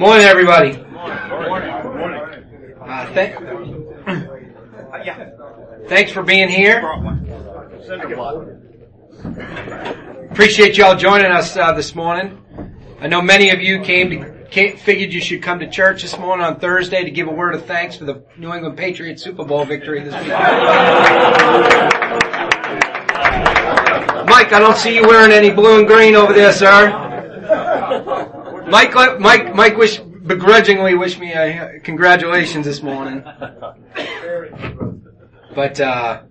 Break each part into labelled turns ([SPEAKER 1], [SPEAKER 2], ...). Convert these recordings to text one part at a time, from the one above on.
[SPEAKER 1] Morning, everybody. Morning. Uh, th- yeah. thanks for being here. Appreciate y'all joining us uh, this morning. I know many of you came to came, figured you should come to church this morning on Thursday to give a word of thanks for the New England Patriots Super Bowl victory this week. Mike, I don't see you wearing any blue and green over there, sir. Mike, Mike, Mike wish, begrudgingly wish me a congratulations this morning. But, uh,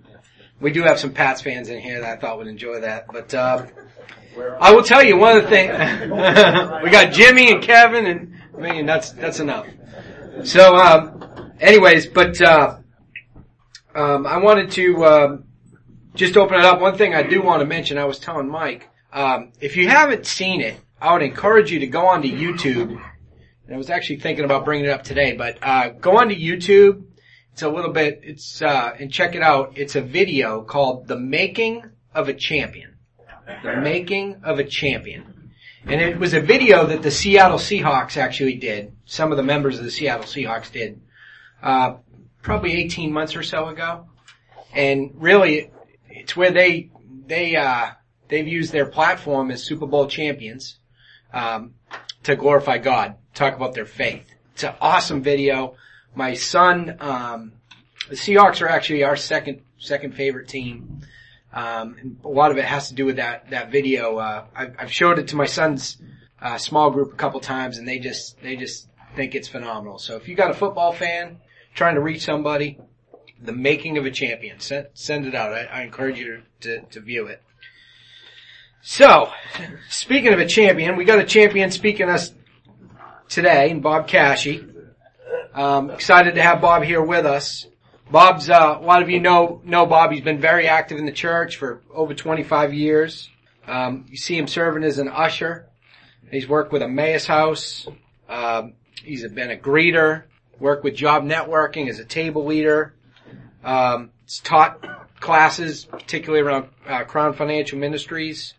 [SPEAKER 1] we do have some Pats fans in here that I thought would enjoy that. But, uh, I will tell you one of the things, we got Jimmy and Kevin and, I mean, that's, that's enough. So, um, anyways, but, uh, um, I wanted to, um, just open it up. One thing I do want to mention, I was telling Mike, um, if you haven't seen it, I would encourage you to go onto YouTube. And I was actually thinking about bringing it up today, but uh, go onto YouTube. It's a little bit. It's uh, and check it out. It's a video called "The Making of a Champion." The Making of a Champion. And it was a video that the Seattle Seahawks actually did. Some of the members of the Seattle Seahawks did. Uh, probably 18 months or so ago. And really, it's where they, they, uh, they've used their platform as Super Bowl champions um, to glorify God, talk about their faith. It's an awesome video. My son, um, the Seahawks are actually our second second favorite team. Um, a lot of it has to do with that that video. Uh, I've, I've showed it to my son's uh, small group a couple times, and they just they just think it's phenomenal. So if you got a football fan trying to reach somebody, the making of a champion, send send it out. I, I encourage you to, to, to view it. So, speaking of a champion, we got a champion speaking us today, and Bob Cashy. Um, excited to have Bob here with us. Bob's, uh, a lot of you know, know Bob. He's been very active in the church for over 25 years. Um, you see him serving as an usher. He's worked with Emmaus House. Um, he's been a greeter, worked with job networking as a table leader. Um, he's taught classes, particularly around uh, Crown Financial Ministries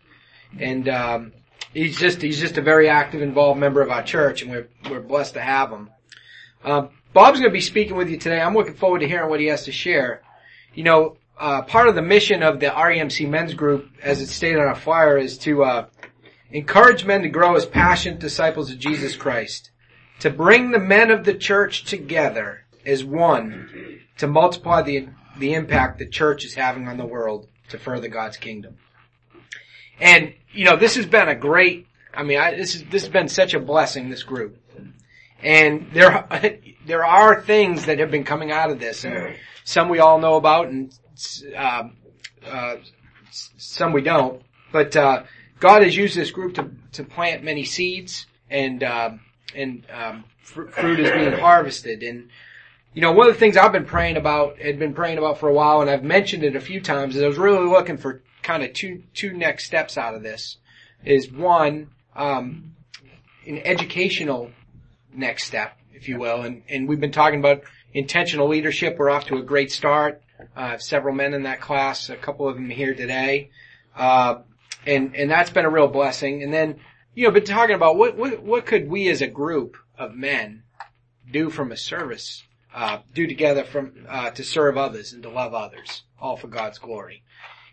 [SPEAKER 1] and um, he's just he's just a very active, involved member of our church, and we're we're blessed to have him. Um, Bob's going to be speaking with you today. I'm looking forward to hearing what he has to share. You know, uh, part of the mission of the RUMC Men's Group, as it's stated on our flyer, is to uh, encourage men to grow as passionate disciples of Jesus Christ, to bring the men of the church together as one, to multiply the the impact the church is having on the world to further God's kingdom. And, you know, this has been a great, I mean, I, this is, this has been such a blessing, this group. And there, there are things that have been coming out of this, and some we all know about, and uh, uh, some we don't. But uh, God has used this group to to plant many seeds, and uh, and um, fr- fruit is being harvested. And you know, one of the things I've been praying about, had been praying about for a while, and I've mentioned it a few times, is I was really looking for kind of two two next steps out of this is one um, an educational next step, if you will, and and we've been talking about intentional leadership. We're off to a great start. Uh, several men in that class, a couple of them here today, uh, and and that's been a real blessing. And then you know, been talking about what what what could we as a group of men do from a service, uh, do together from uh, to serve others and to love others, all for God's glory.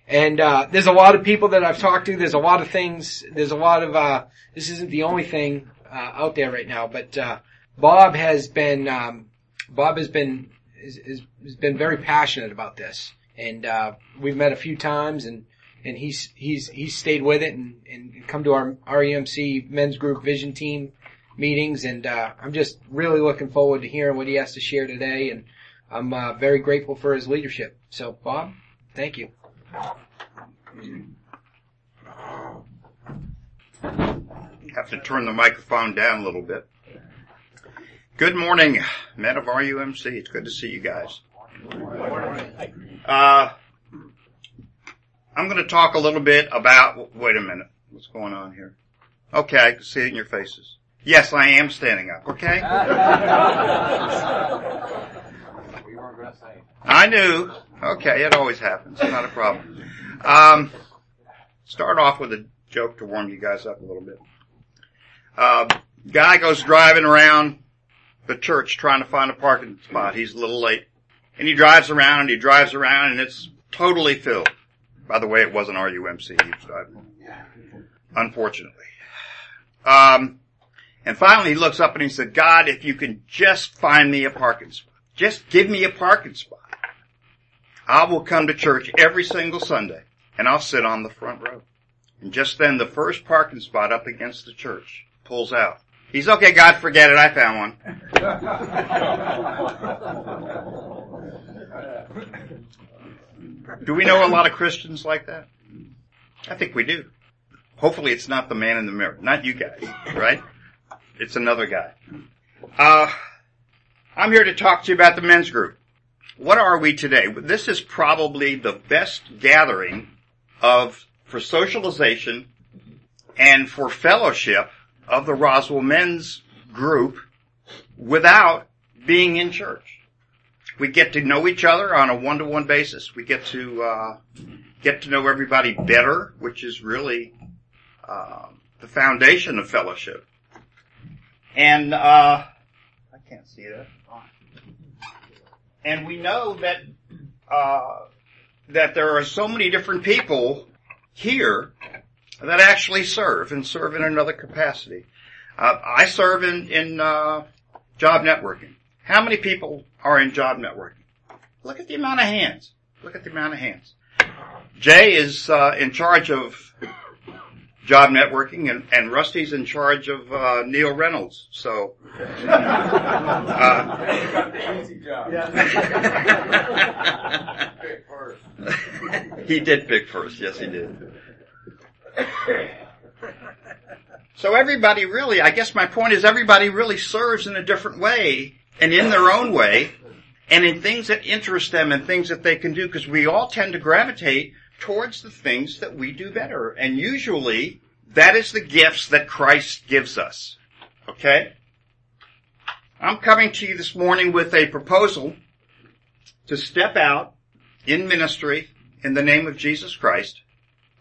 [SPEAKER 1] And uh, there's a lot of people that I've talked to. There's a lot of things. There's a lot of. Uh, this isn't the only thing uh, out there right now, but uh, Bob has been. Um, Bob has been is, has been very passionate about this, and uh, we've met a few times, and and he's he's he's stayed with it and, and come to our RUMC men's group vision team meetings, and uh, I'm just really looking forward to hearing what he has to share today, and I'm very grateful for his leadership. So, Bob, thank you.
[SPEAKER 2] Have to turn the microphone down a little bit. Good morning, men of RUMC. It's good to see you guys. Uh, I'm going to talk a little bit about, wait a minute, what's going on here? Okay, I can see it in your faces. Yes, I am standing up, okay? I knew. Okay, it always happens. Not a problem. Um, start off with a joke to warm you guys up a little bit. Uh, Guy goes driving around the church trying to find a parking spot. He's a little late. And he drives around and he drives around and it's totally filled. By the way, it wasn't RUMC he was driving. Unfortunately. Um, and finally he looks up and he said, God, if you can just find me a parking spot, just give me a parking spot. I will come to church every single Sunday and I'll sit on the front row. And just then the first parking spot up against the church pulls out. He's okay, God, forget it, I found one. do we know a lot of Christians like that? I think we do. Hopefully it's not the man in the mirror. Not you guys, right? It's another guy. Uh, I'm here to talk to you about the men's group. What are we today? This is probably the best gathering of, for socialization and for fellowship of the Roswell men's group without being in church. We get to know each other on a one-to-one basis. We get to, uh, get to know everybody better, which is really, uh, the foundation of fellowship. And, uh, I can't see that. And we know that, uh, that there are so many different people here that actually serve and serve in another capacity. Uh, I serve in, in, uh, job networking. How many people are in job networking? Look at the amount of hands. Look at the amount of hands. Jay is, uh, in charge of job networking, and, and Rusty's in charge of uh, Neil Reynolds. So, uh, easy job. he did pick first. Yes, he did. So everybody really, I guess my point is everybody really serves in a different way and in their own way and in things that interest them and things that they can do because we all tend to gravitate towards the things that we do better. And usually that is the gifts that Christ gives us. Okay? I'm coming to you this morning with a proposal to step out in ministry in the name of Jesus Christ,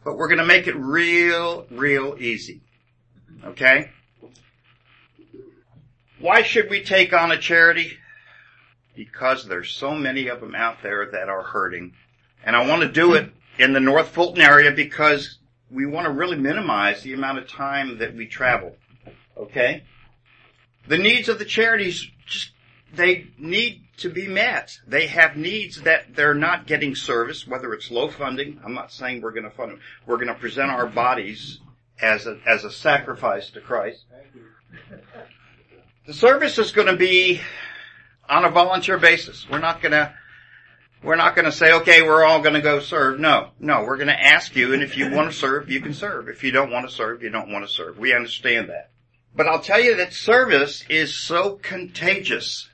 [SPEAKER 2] but we're going to make it real, real easy. Okay? Why should we take on a charity? Because there's so many of them out there that are hurting. And I want to do it in the North Fulton area because we want to really minimize the amount of time that we travel. Okay? The needs of the charities just, they need to be met. They have needs that they're not getting service, whether it's low funding. I'm not saying we're going to fund them. We're going to present our bodies as a, as a sacrifice to Christ. The service is going to be on a volunteer basis. We're not going to we're not going to say, okay, we're all going to go serve. No, no, we're going to ask you, and if you want to serve, you can serve. If you don't want to serve, you don't want to serve. We understand that. But I'll tell you that service is so contagious.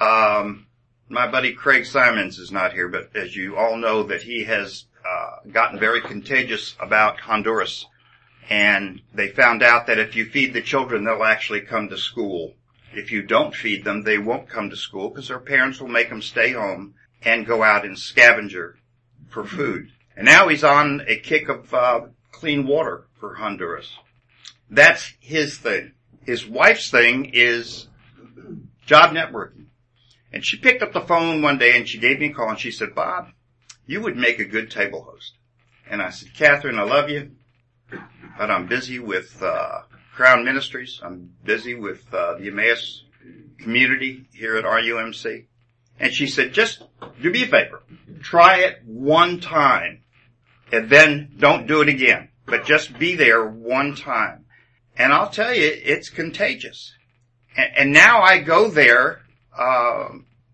[SPEAKER 2] Um, my buddy Craig Simons is not here, but as you all know that he has uh, gotten very contagious about Honduras. And they found out that if you feed the children, they'll actually come to school. If you don't feed them, they won't come to school because their parents will make them stay home and go out and scavenger for food. And now he's on a kick of uh, clean water for Honduras. That's his thing. His wife's thing is job networking. And she picked up the phone one day and she gave me a call and she said, Bob, you would make a good table host. And I said, Catherine, I love you, but I'm busy with uh, Crown Ministries. I'm busy with uh, the Emmaus community here at RUMC. And she said, just do me a favor. Try it one time and then don't do it again, but just be there one time. And I'll tell you, it's contagious. And, and now I go there, uh,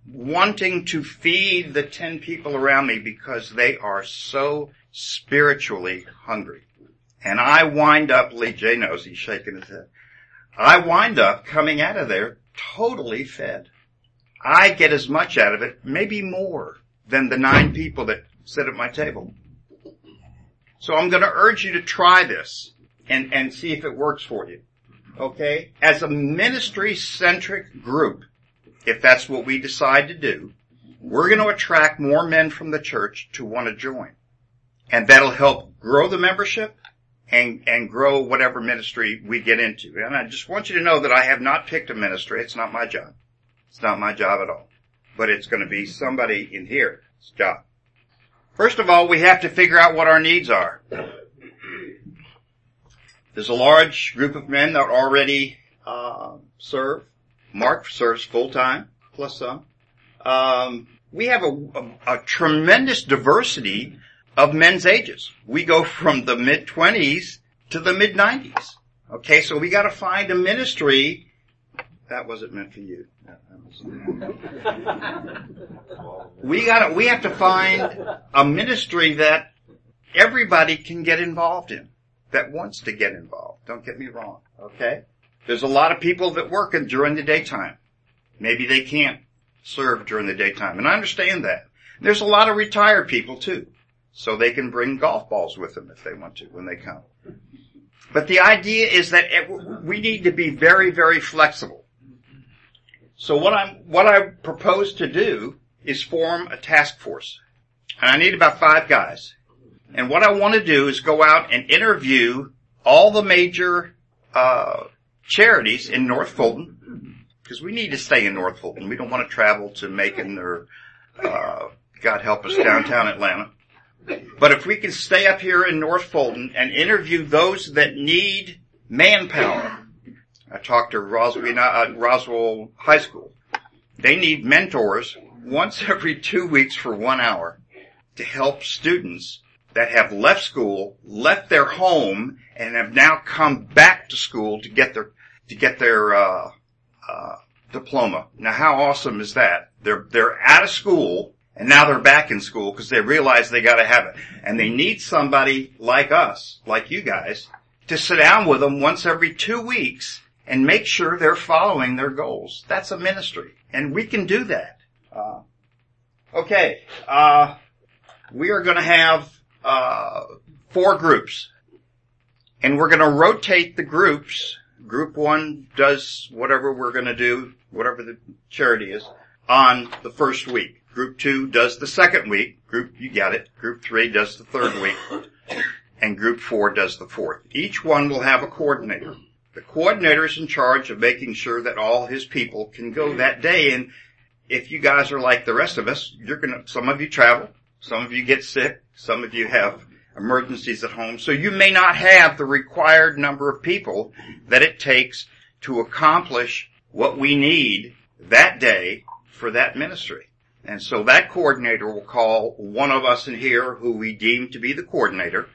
[SPEAKER 2] wanting to feed the 10 people around me because they are so spiritually hungry. And I wind up, Lee J knows he's shaking his head. I wind up coming out of there totally fed. I get as much out of it, maybe more, than the nine people that sit at my table. So I'm going to urge you to try this and, and see if it works for you. Okay? As a ministry centric group, if that's what we decide to do, we're going to attract more men from the church to want to join. And that'll help grow the membership and, and grow whatever ministry we get into. And I just want you to know that I have not picked a ministry. It's not my job. It's not my job at all. But it's going to be somebody in here's job. First of all, we have to figure out what our needs are. There's a large group of men that already uh, serve. Mark serves full time, plus some. Um, we have a, a, a tremendous diversity of men's ages. We go from the mid twenties to the mid nineties. Okay, so we got to find a ministry that wasn't meant for you. we got we have to find a ministry that everybody can get involved in that wants to get involved. Don't get me wrong. Okay? There's a lot of people that work in, during the daytime. Maybe they can't serve during the daytime. And I understand that. There's a lot of retired people too. So they can bring golf balls with them if they want to when they come. But the idea is that we need to be very, very flexible. So what I'm, what I propose to do is form a task force. And I need about five guys. And what I want to do is go out and interview all the major uh, charities in North Fulton because we need to stay in North Fulton. We don't want to travel to Macon or uh, God help us downtown Atlanta. But if we can stay up here in North Fulton and interview those that need manpower, I talked to Roswell, uh, Roswell High School. They need mentors once every two weeks for one hour to help students that have left school, left their home, and have now come back to school to get their to get their uh, uh, diploma. Now, how awesome is that? They're they're out of school and now they're back in school because they realize they got to have it, and they need somebody like us, like you guys, to sit down with them once every two weeks and make sure they're following their goals. That's a ministry, and we can do that. Uh, okay, uh, we are going to have uh, four groups. And we're going to rotate the groups. Group one does whatever we're going to do, whatever the charity is, on the first week. Group two does the second week. Group, you got it. Group three does the third week. And group four does the fourth. Each one will have a coordinator. The coordinator is in charge of making sure that all his people can go that day. And if you guys are like the rest of us, you're gonna, some of you travel, some of you get sick. Some of you have emergencies at home. So you may not have the required number of people that it takes to accomplish what we need that day for that ministry. And so that coordinator will call one of us in here who we deem to be the coordinator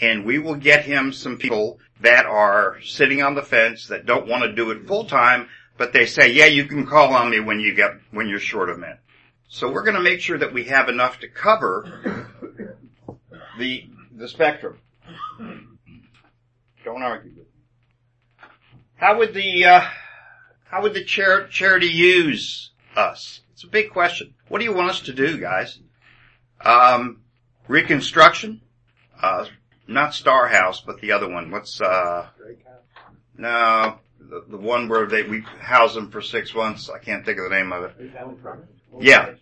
[SPEAKER 2] and we will get him some people that are sitting on the fence that don't want to do it full time, but they say, yeah, you can call on me when you get, when you're short of men. So we're going to make sure that we have enough to cover the the spectrum. Don't argue with me. How would the uh, how would the char- charity use us? It's a big question. What do you want us to do, guys? Um, reconstruction? Uh, not Star House, but the other one. What's uh? No, the, the one where they we house them for six months. I can't think of the name of it. Yeah,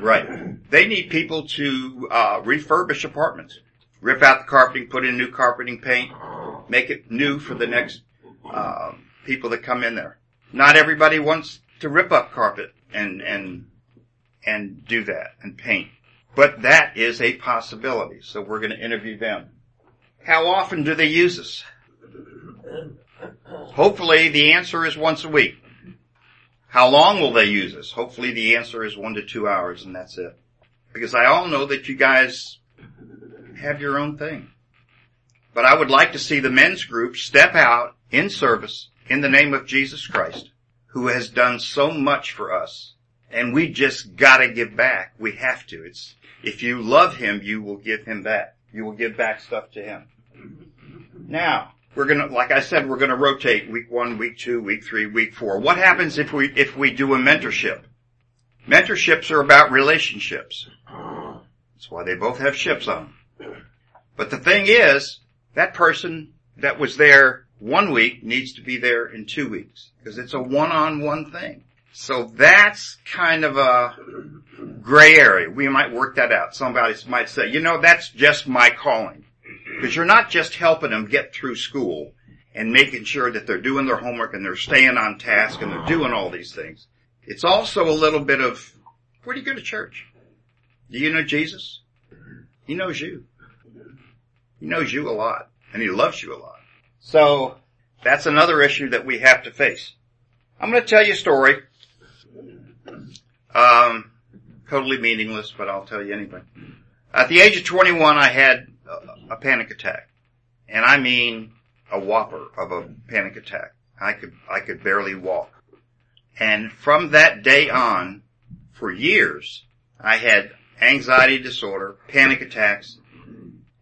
[SPEAKER 2] right. They need people to uh, refurbish apartments, rip out the carpeting, put in new carpeting paint, make it new for the next uh, people that come in there. Not everybody wants to rip up carpet and and and do that and paint, but that is a possibility. So we're going to interview them. How often do they use us? Hopefully, the answer is once a week. How long will they use us? Hopefully the answer is one to two hours and that's it. Because I all know that you guys have your own thing. But I would like to see the men's group step out in service in the name of Jesus Christ, who has done so much for us. And we just gotta give back. We have to. It's, if you love him, you will give him back. You will give back stuff to him. Now, we're gonna, like I said, we're gonna rotate week one, week two, week three, week four. What happens if we, if we do a mentorship? Mentorships are about relationships. That's why they both have ships on. But the thing is, that person that was there one week needs to be there in two weeks because it's a one-on-one thing. So that's kind of a gray area. We might work that out. Somebody might say, you know, that's just my calling. Because you're not just helping them get through school and making sure that they're doing their homework and they're staying on task and they're doing all these things. It's also a little bit of, where do you go to church? Do you know Jesus? He knows you. He knows you a lot and he loves you a lot. So that's another issue that we have to face. I'm going to tell you a story. Um, totally meaningless, but I'll tell you anyway. At the age of 21, I had a, a panic attack. And I mean a whopper of a panic attack. I could, I could barely walk. And from that day on, for years, I had anxiety disorder, panic attacks,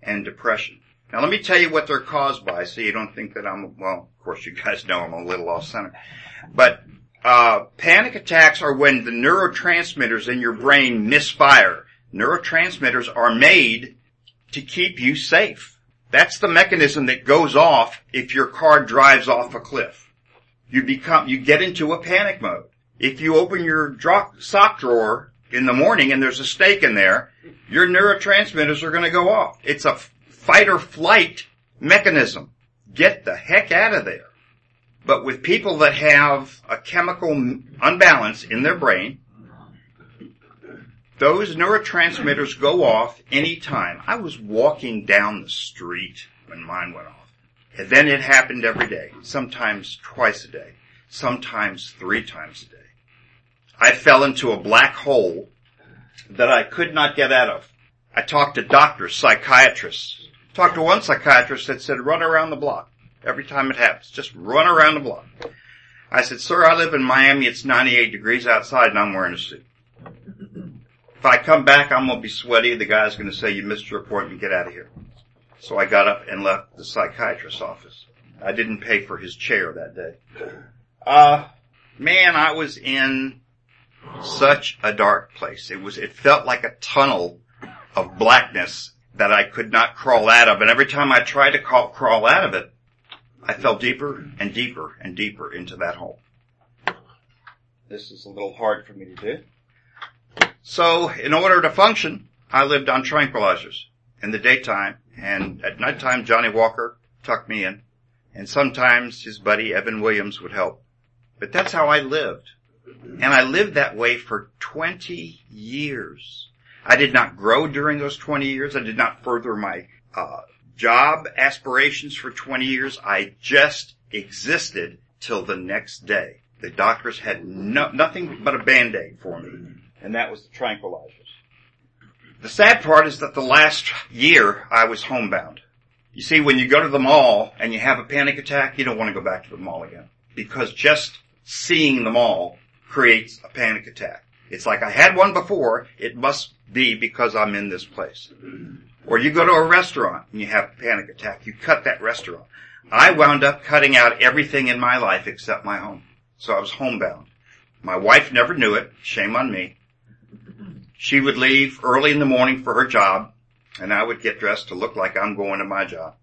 [SPEAKER 2] and depression. Now let me tell you what they're caused by so you don't think that I'm, well, of course you guys know I'm a little off center. But, uh, panic attacks are when the neurotransmitters in your brain misfire. Neurotransmitters are made to keep you safe. That's the mechanism that goes off if your car drives off a cliff. You become, you get into a panic mode. If you open your dro- sock drawer in the morning and there's a steak in there, your neurotransmitters are going to go off. It's a fight or flight mechanism. Get the heck out of there. But with people that have a chemical unbalance in their brain, those neurotransmitters go off anytime. I was walking down the street when mine went off. And then it happened every day, sometimes twice a day, sometimes three times a day. I fell into a black hole that I could not get out of. I talked to doctors, psychiatrists. Talked to one psychiatrist that said, run around the block. Every time it happens, just run around the block. I said, sir, I live in Miami. It's 98 degrees outside and I'm wearing a suit. If I come back, I'm going to be sweaty. The guy's going to say, you missed your appointment. Get out of here. So I got up and left the psychiatrist's office. I didn't pay for his chair that day. Uh, man, I was in such a dark place. It was, it felt like a tunnel of blackness that I could not crawl out of. And every time I tried to crawl, crawl out of it, I fell deeper and deeper and deeper into that hole. This is a little hard for me to do. So in order to function, I lived on tranquilizers in the daytime and at nighttime Johnnie Walker tucked me in and sometimes his buddy Evan Williams would help. But that's how I lived. And I lived that way for 20 years. I did not grow during those 20 years. I did not further my uh, job aspirations for 20 years. I just existed till the next day. The doctors had no, nothing but a band-aid for me and that was the tranquilizers. The sad part is that the last year I was homebound. You see, when you go to the mall and you have a panic attack, you don't want to go back to the mall again. Because just seeing the mall creates a panic attack. It's like I had one before, it must be because I'm in this place. Or you go to a restaurant and you have a panic attack, you cut that restaurant. I wound up cutting out everything in my life except my home. So I was homebound. My wife never knew it, shame on me. She would leave early in the morning for her job, and I would get dressed to look like I'm going to my job.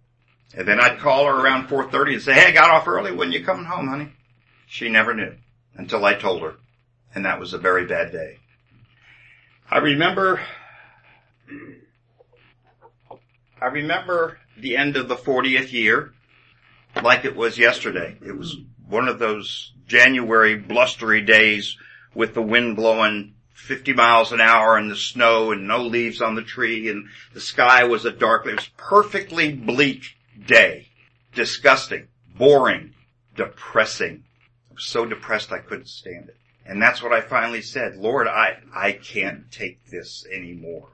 [SPEAKER 2] And then I'd call her around 4.30 and say, hey, I got off early. When you coming home, honey? She never knew until I told her. And that was a very bad day. I remember, I remember the end of the 40th year like it was yesterday. It was one of those January blustery days with the wind blowing 50 miles an hour and the snow and no leaves on the tree and the sky was a dark, it was perfectly bleak day. Disgusting, boring, depressing. I was so depressed I couldn't stand it. And that's what I finally said, Lord, I, I can't take this anymore.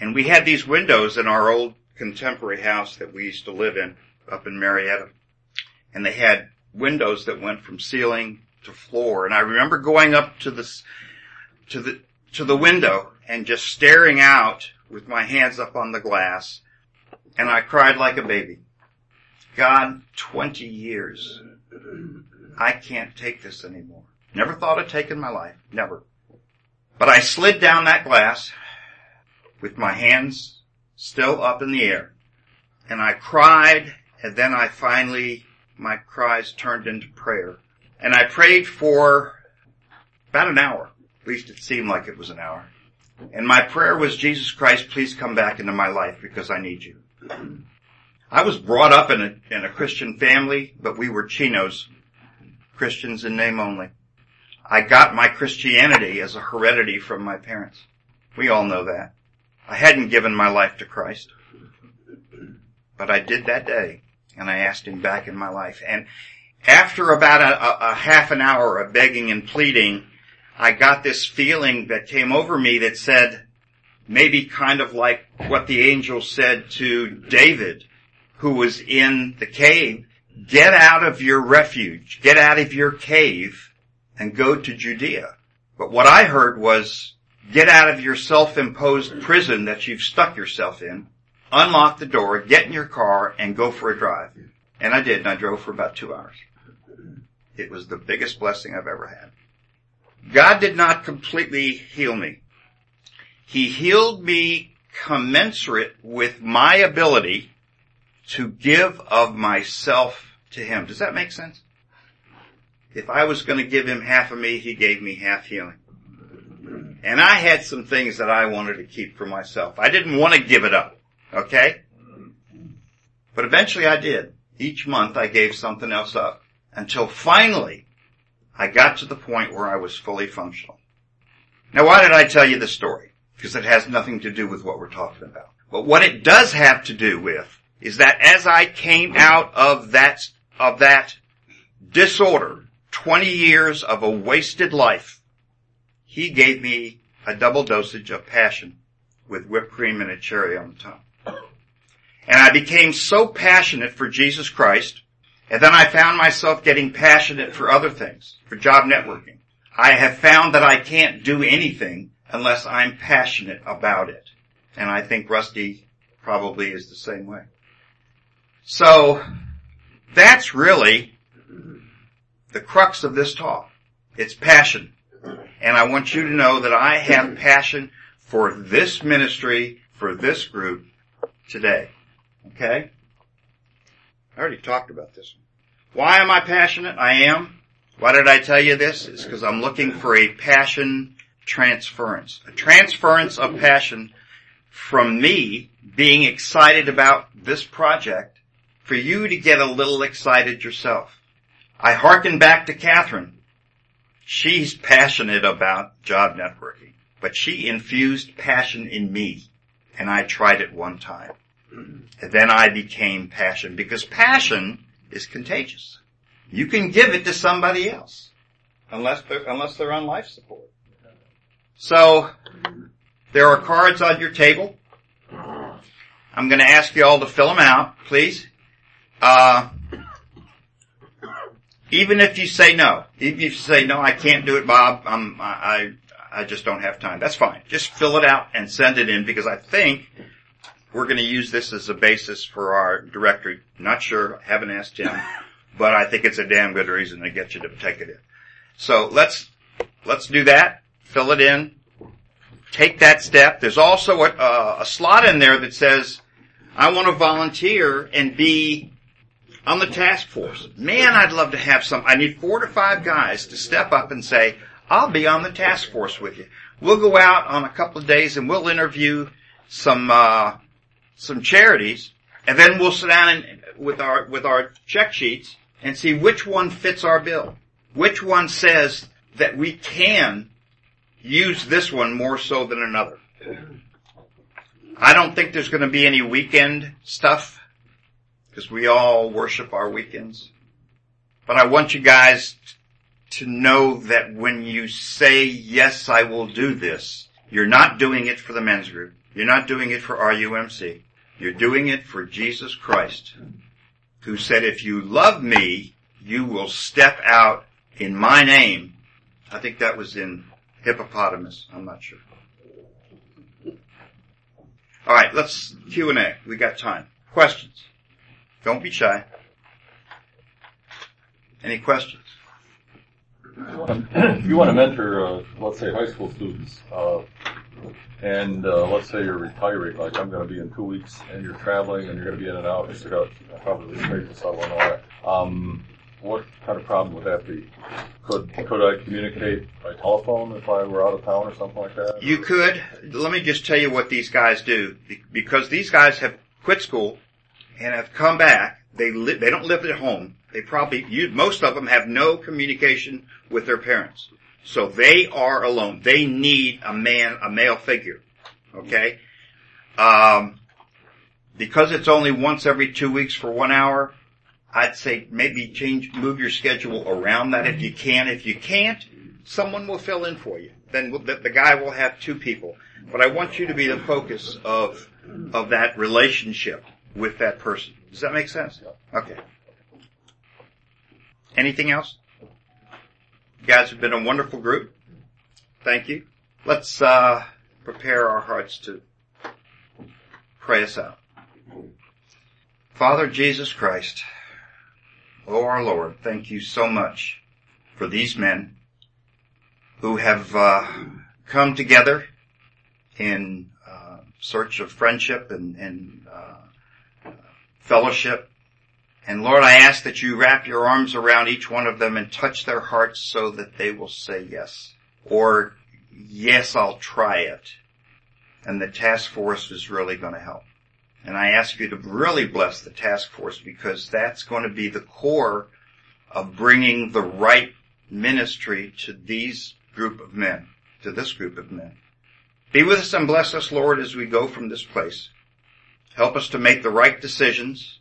[SPEAKER 2] And we had these windows in our old contemporary house that we used to live in up in Marietta. And they had windows that went from ceiling to floor. And I remember going up to this, to the, to the window and just staring out with my hands up on the glass. And I cried like a baby. God, 20 years. I can't take this anymore. Never thought of taking my life. Never. But I slid down that glass with my hands still up in the air. And I cried and then I finally, my cries turned into prayer. And I prayed for about an hour. At least it seemed like it was an hour. And my prayer was, Jesus Christ, please come back into my life because I need you. I was brought up in a, in a Christian family, but we were chinos. Christians in name only. I got my Christianity as a heredity from my parents. We all know that. I hadn't given my life to Christ. But I did that day, and I asked him back in my life. And after about a, a, a half an hour of begging and pleading, I got this feeling that came over me that said, maybe kind of like what the angel said to David, who was in the cave, get out of your refuge, get out of your cave and go to Judea. But what I heard was, get out of your self-imposed prison that you've stuck yourself in, unlock the door, get in your car and go for a drive. And I did, and I drove for about two hours. It was the biggest blessing I've ever had. God did not completely heal me. He healed me commensurate with my ability to give of myself to Him. Does that make sense? If I was going to give Him half of me, He gave me half healing. And I had some things that I wanted to keep for myself. I didn't want to give it up. Okay? But eventually I did. Each month I gave something else up until finally I got to the point where I was fully functional. Now why did I tell you this story? Because it has nothing to do with what we're talking about. But what it does have to do with is that as I came out of that, of that disorder, 20 years of a wasted life, he gave me a double dosage of passion with whipped cream and a cherry on the top. And I became so passionate for Jesus Christ, and then I found myself getting passionate for other things, for job networking. I have found that I can't do anything unless I'm passionate about it. And I think Rusty probably is the same way. So, that's really the crux of this talk. It's passion. And I want you to know that I have passion for this ministry, for this group today. Okay? I already talked about this. Why am I passionate? I am. Why did I tell you this? It's because I'm looking for a passion transference. A transference of passion from me being excited about this project for you to get a little excited yourself. I hearken back to Catherine. She's passionate about job networking, but she infused passion in me and I tried it one time. And then I became passion because passion is contagious. You can give it to somebody else unless they're, unless they're on life support. So there are cards on your table. I'm going to ask you all to fill them out, please. Uh, even if you say no, even if you say no, I can't do it, Bob. I'm, I, I just don't have time. That's fine. Just fill it out and send it in because I think we're going to use this as a basis for our directory. Not sure. Haven't asked him, but I think it's a damn good reason to get you to take it in. So let's let's do that. Fill it in. Take that step. There's also a, uh, a slot in there that says, "I want to volunteer and be on the task force." Man, I'd love to have some. I need four to five guys to step up and say, "I'll be on the task force with you." We'll go out on a couple of days and we'll interview some uh, some charities, and then we'll sit down and, with our with our check sheets and see which one fits our bill, which one says that we can use this one more so than another. I don't think there's going to be any weekend stuff because we all worship our weekends. But I want you guys to know that when you say, yes, I will do this, you're not doing it for the men's group. You're not doing it for RUMC. You're doing it for Jesus Christ, who said, if you love me, you will step out in my name. I think that was in hippopotamus. I'm not sure. All right, let's Q and A. We got time. Questions? Don't be shy. Any questions?
[SPEAKER 3] If you want to mentor, uh, let's say, high school students, uh, and uh, let's say you're retiring, like I'm going to be in two weeks, and you're traveling, and you're going to be in and out, still got probably straight settle and all that. Um, what kind of problem would that be? Could could I communicate by telephone if I were out of town or something like that?
[SPEAKER 2] You could. Let me just tell you what these guys do, because these guys have quit school and have come back. They li- they don't live at home. They probably you, most of them have no communication with their parents, so they are alone. They need a man, a male figure. Okay, um, because it's only once every two weeks for one hour. I'd say maybe change, move your schedule around that if you can. If you can't, someone will fill in for you. Then the, the guy will have two people. But I want you to be the focus of of that relationship with that person. Does that make sense? Okay. Anything else? You guys have been a wonderful group. Thank you. Let's uh, prepare our hearts to pray us out. Father Jesus Christ, oh our Lord, thank you so much for these men who have uh, come together in uh, search of friendship and, and uh, fellowship. And Lord, I ask that you wrap your arms around each one of them and touch their hearts so that they will say yes. Or, yes, I'll try it. And the task force is really going to help. And I ask you to really bless the task force because that's going to be the core of bringing the right ministry to these group of men, to this group of men. Be with us and bless us, Lord, as we go from this place. Help us to make the right decisions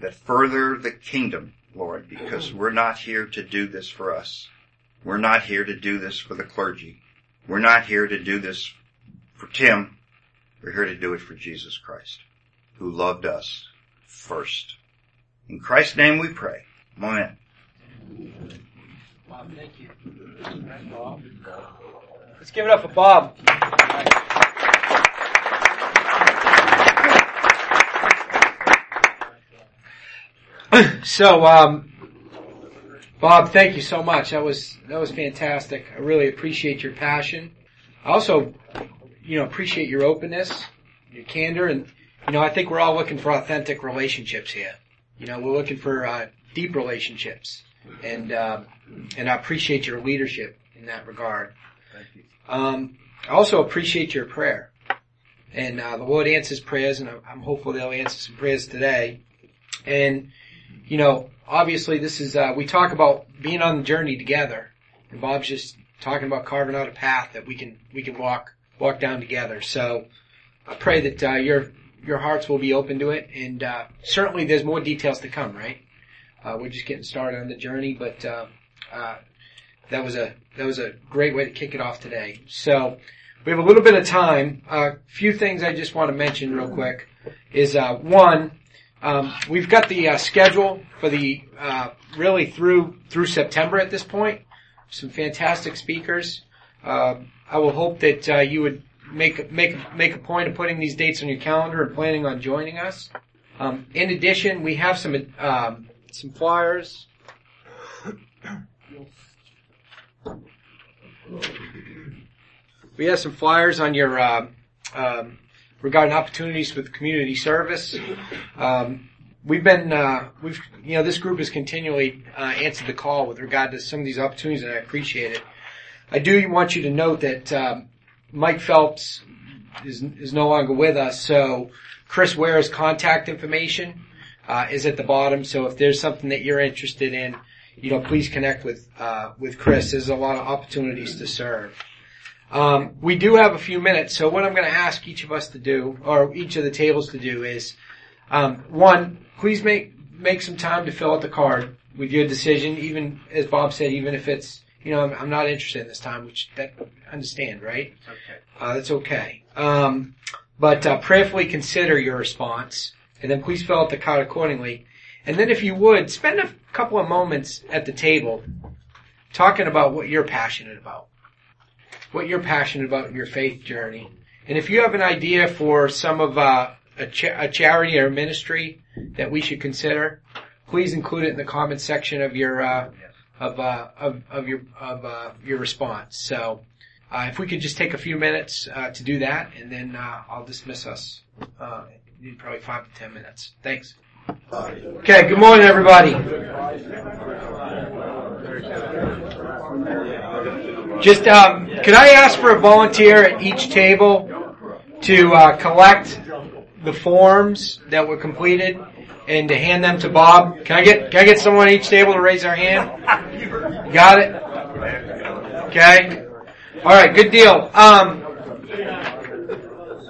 [SPEAKER 2] that further the kingdom, Lord, because we're not here to do this for us. We're not here to do this for the clergy. We're not here to do this for Tim. We're here to do it for Jesus Christ, who loved us first. In Christ's name we pray. Amen.
[SPEAKER 1] Bob, thank you. Let's give it up for Bob. so, um, Bob, thank you so much. That was that was fantastic. I really appreciate your passion. I also, you know, appreciate your openness, your candor, and you know, I think we're all looking for authentic relationships here. You know, we're looking for uh, deep relationships, and uh, and I appreciate your leadership in that regard.
[SPEAKER 3] Thank you.
[SPEAKER 1] Um, I also appreciate your prayer, and uh, the Lord answers prayers, and I'm hopeful they'll answer some prayers today. And you know, obviously, this is uh, we talk about being on the journey together, and Bob's just talking about carving out a path that we can we can walk walk down together. So I pray that uh, your your hearts will be open to it, and uh, certainly there's more details to come. Right? Uh, we're just getting started on the journey, but uh, uh, that was a that was a great way to kick it off today. So we have a little bit of time. A few things I just want to mention real quick is uh, one. Um, we've got the uh, schedule for the uh, really through through September at this point. Some fantastic speakers. Uh, I will hope that uh, you would make make make a point of putting these dates on your calendar and planning on joining us. Um, in addition, we have some um, some flyers. We have some flyers on your uh, um, regarding opportunities with community service. Um, we've been, uh, we've, you know, this group has continually uh, answered the call with regard to some of these opportunities, and I appreciate it. I do want you to note that um, Mike Phelps is is no longer with us, so Chris Ware's contact information uh, is at the bottom. So if there's something that you're interested in, you know, please connect with uh, with Chris. There's a lot of opportunities to serve. Um, we do have a few minutes, so what I'm going to ask each of us to do, or each of the tables to do, is um, one, please make make some time to fill out the card with your decision. Even as Bob said, even if it's you know I'm, I'm not interested in this time, which that understand, right?
[SPEAKER 2] Okay.
[SPEAKER 1] Uh, that's okay. Um, but uh, prayerfully consider your response, and then please fill out the card accordingly. And then, if you would, spend a couple of moments at the table talking about what you're passionate about what you're passionate about in your faith journey. And if you have an idea for some of uh, a, cha- a charity or ministry that we should consider, please include it in the comment section of your uh, of, uh, of of your of uh, your response. So, uh, if we could just take a few minutes uh, to do that, and then uh, I'll dismiss us. Uh, need probably five to ten minutes. Thanks. Okay. Good morning, everybody. Just, um, could I ask for a volunteer at each table to uh, collect the forms that were completed and to hand them to Bob. Can I get can I get someone at each table to raise their hand? Got it. Okay. All right. Good deal. Um,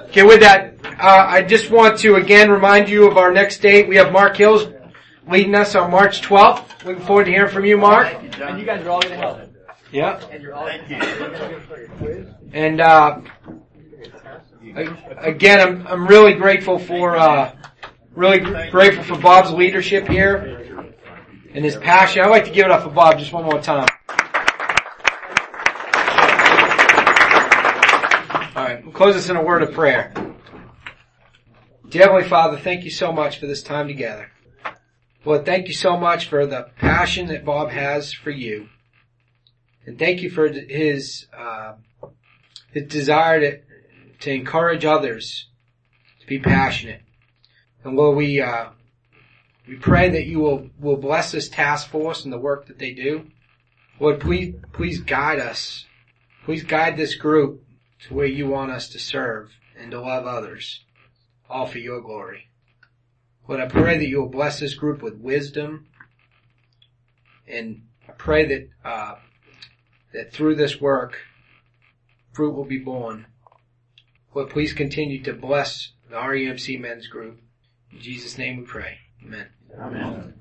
[SPEAKER 1] okay. With that, uh, I just want to again remind you of our next date. We have Mark Hills leading us on March 12th. Looking forward to hearing from you, Mark.
[SPEAKER 4] And you guys are all going to help.
[SPEAKER 1] Yeah.
[SPEAKER 4] And
[SPEAKER 1] uh, again, I'm I'm really grateful for uh, really grateful for Bob's leadership here and his passion. I'd like to give it up for Bob just one more time. All right, we'll close this in a word of prayer. Dear Heavenly Father, thank you so much for this time together. Lord, thank you so much for the passion that Bob has for you. And thank you for his, uh, his desire to, to encourage others to be passionate. And Lord, we, uh, we pray that you will, will bless this task force and the work that they do. Lord, please, please guide us. Please guide this group to where you want us to serve and to love others, all for your glory. Lord, I pray that you will bless this group with wisdom, and I pray that uh, that through this work, fruit will be borne. Lord, please continue to bless the RUMC men's group. In Jesus' name we pray. Amen.
[SPEAKER 4] Amen.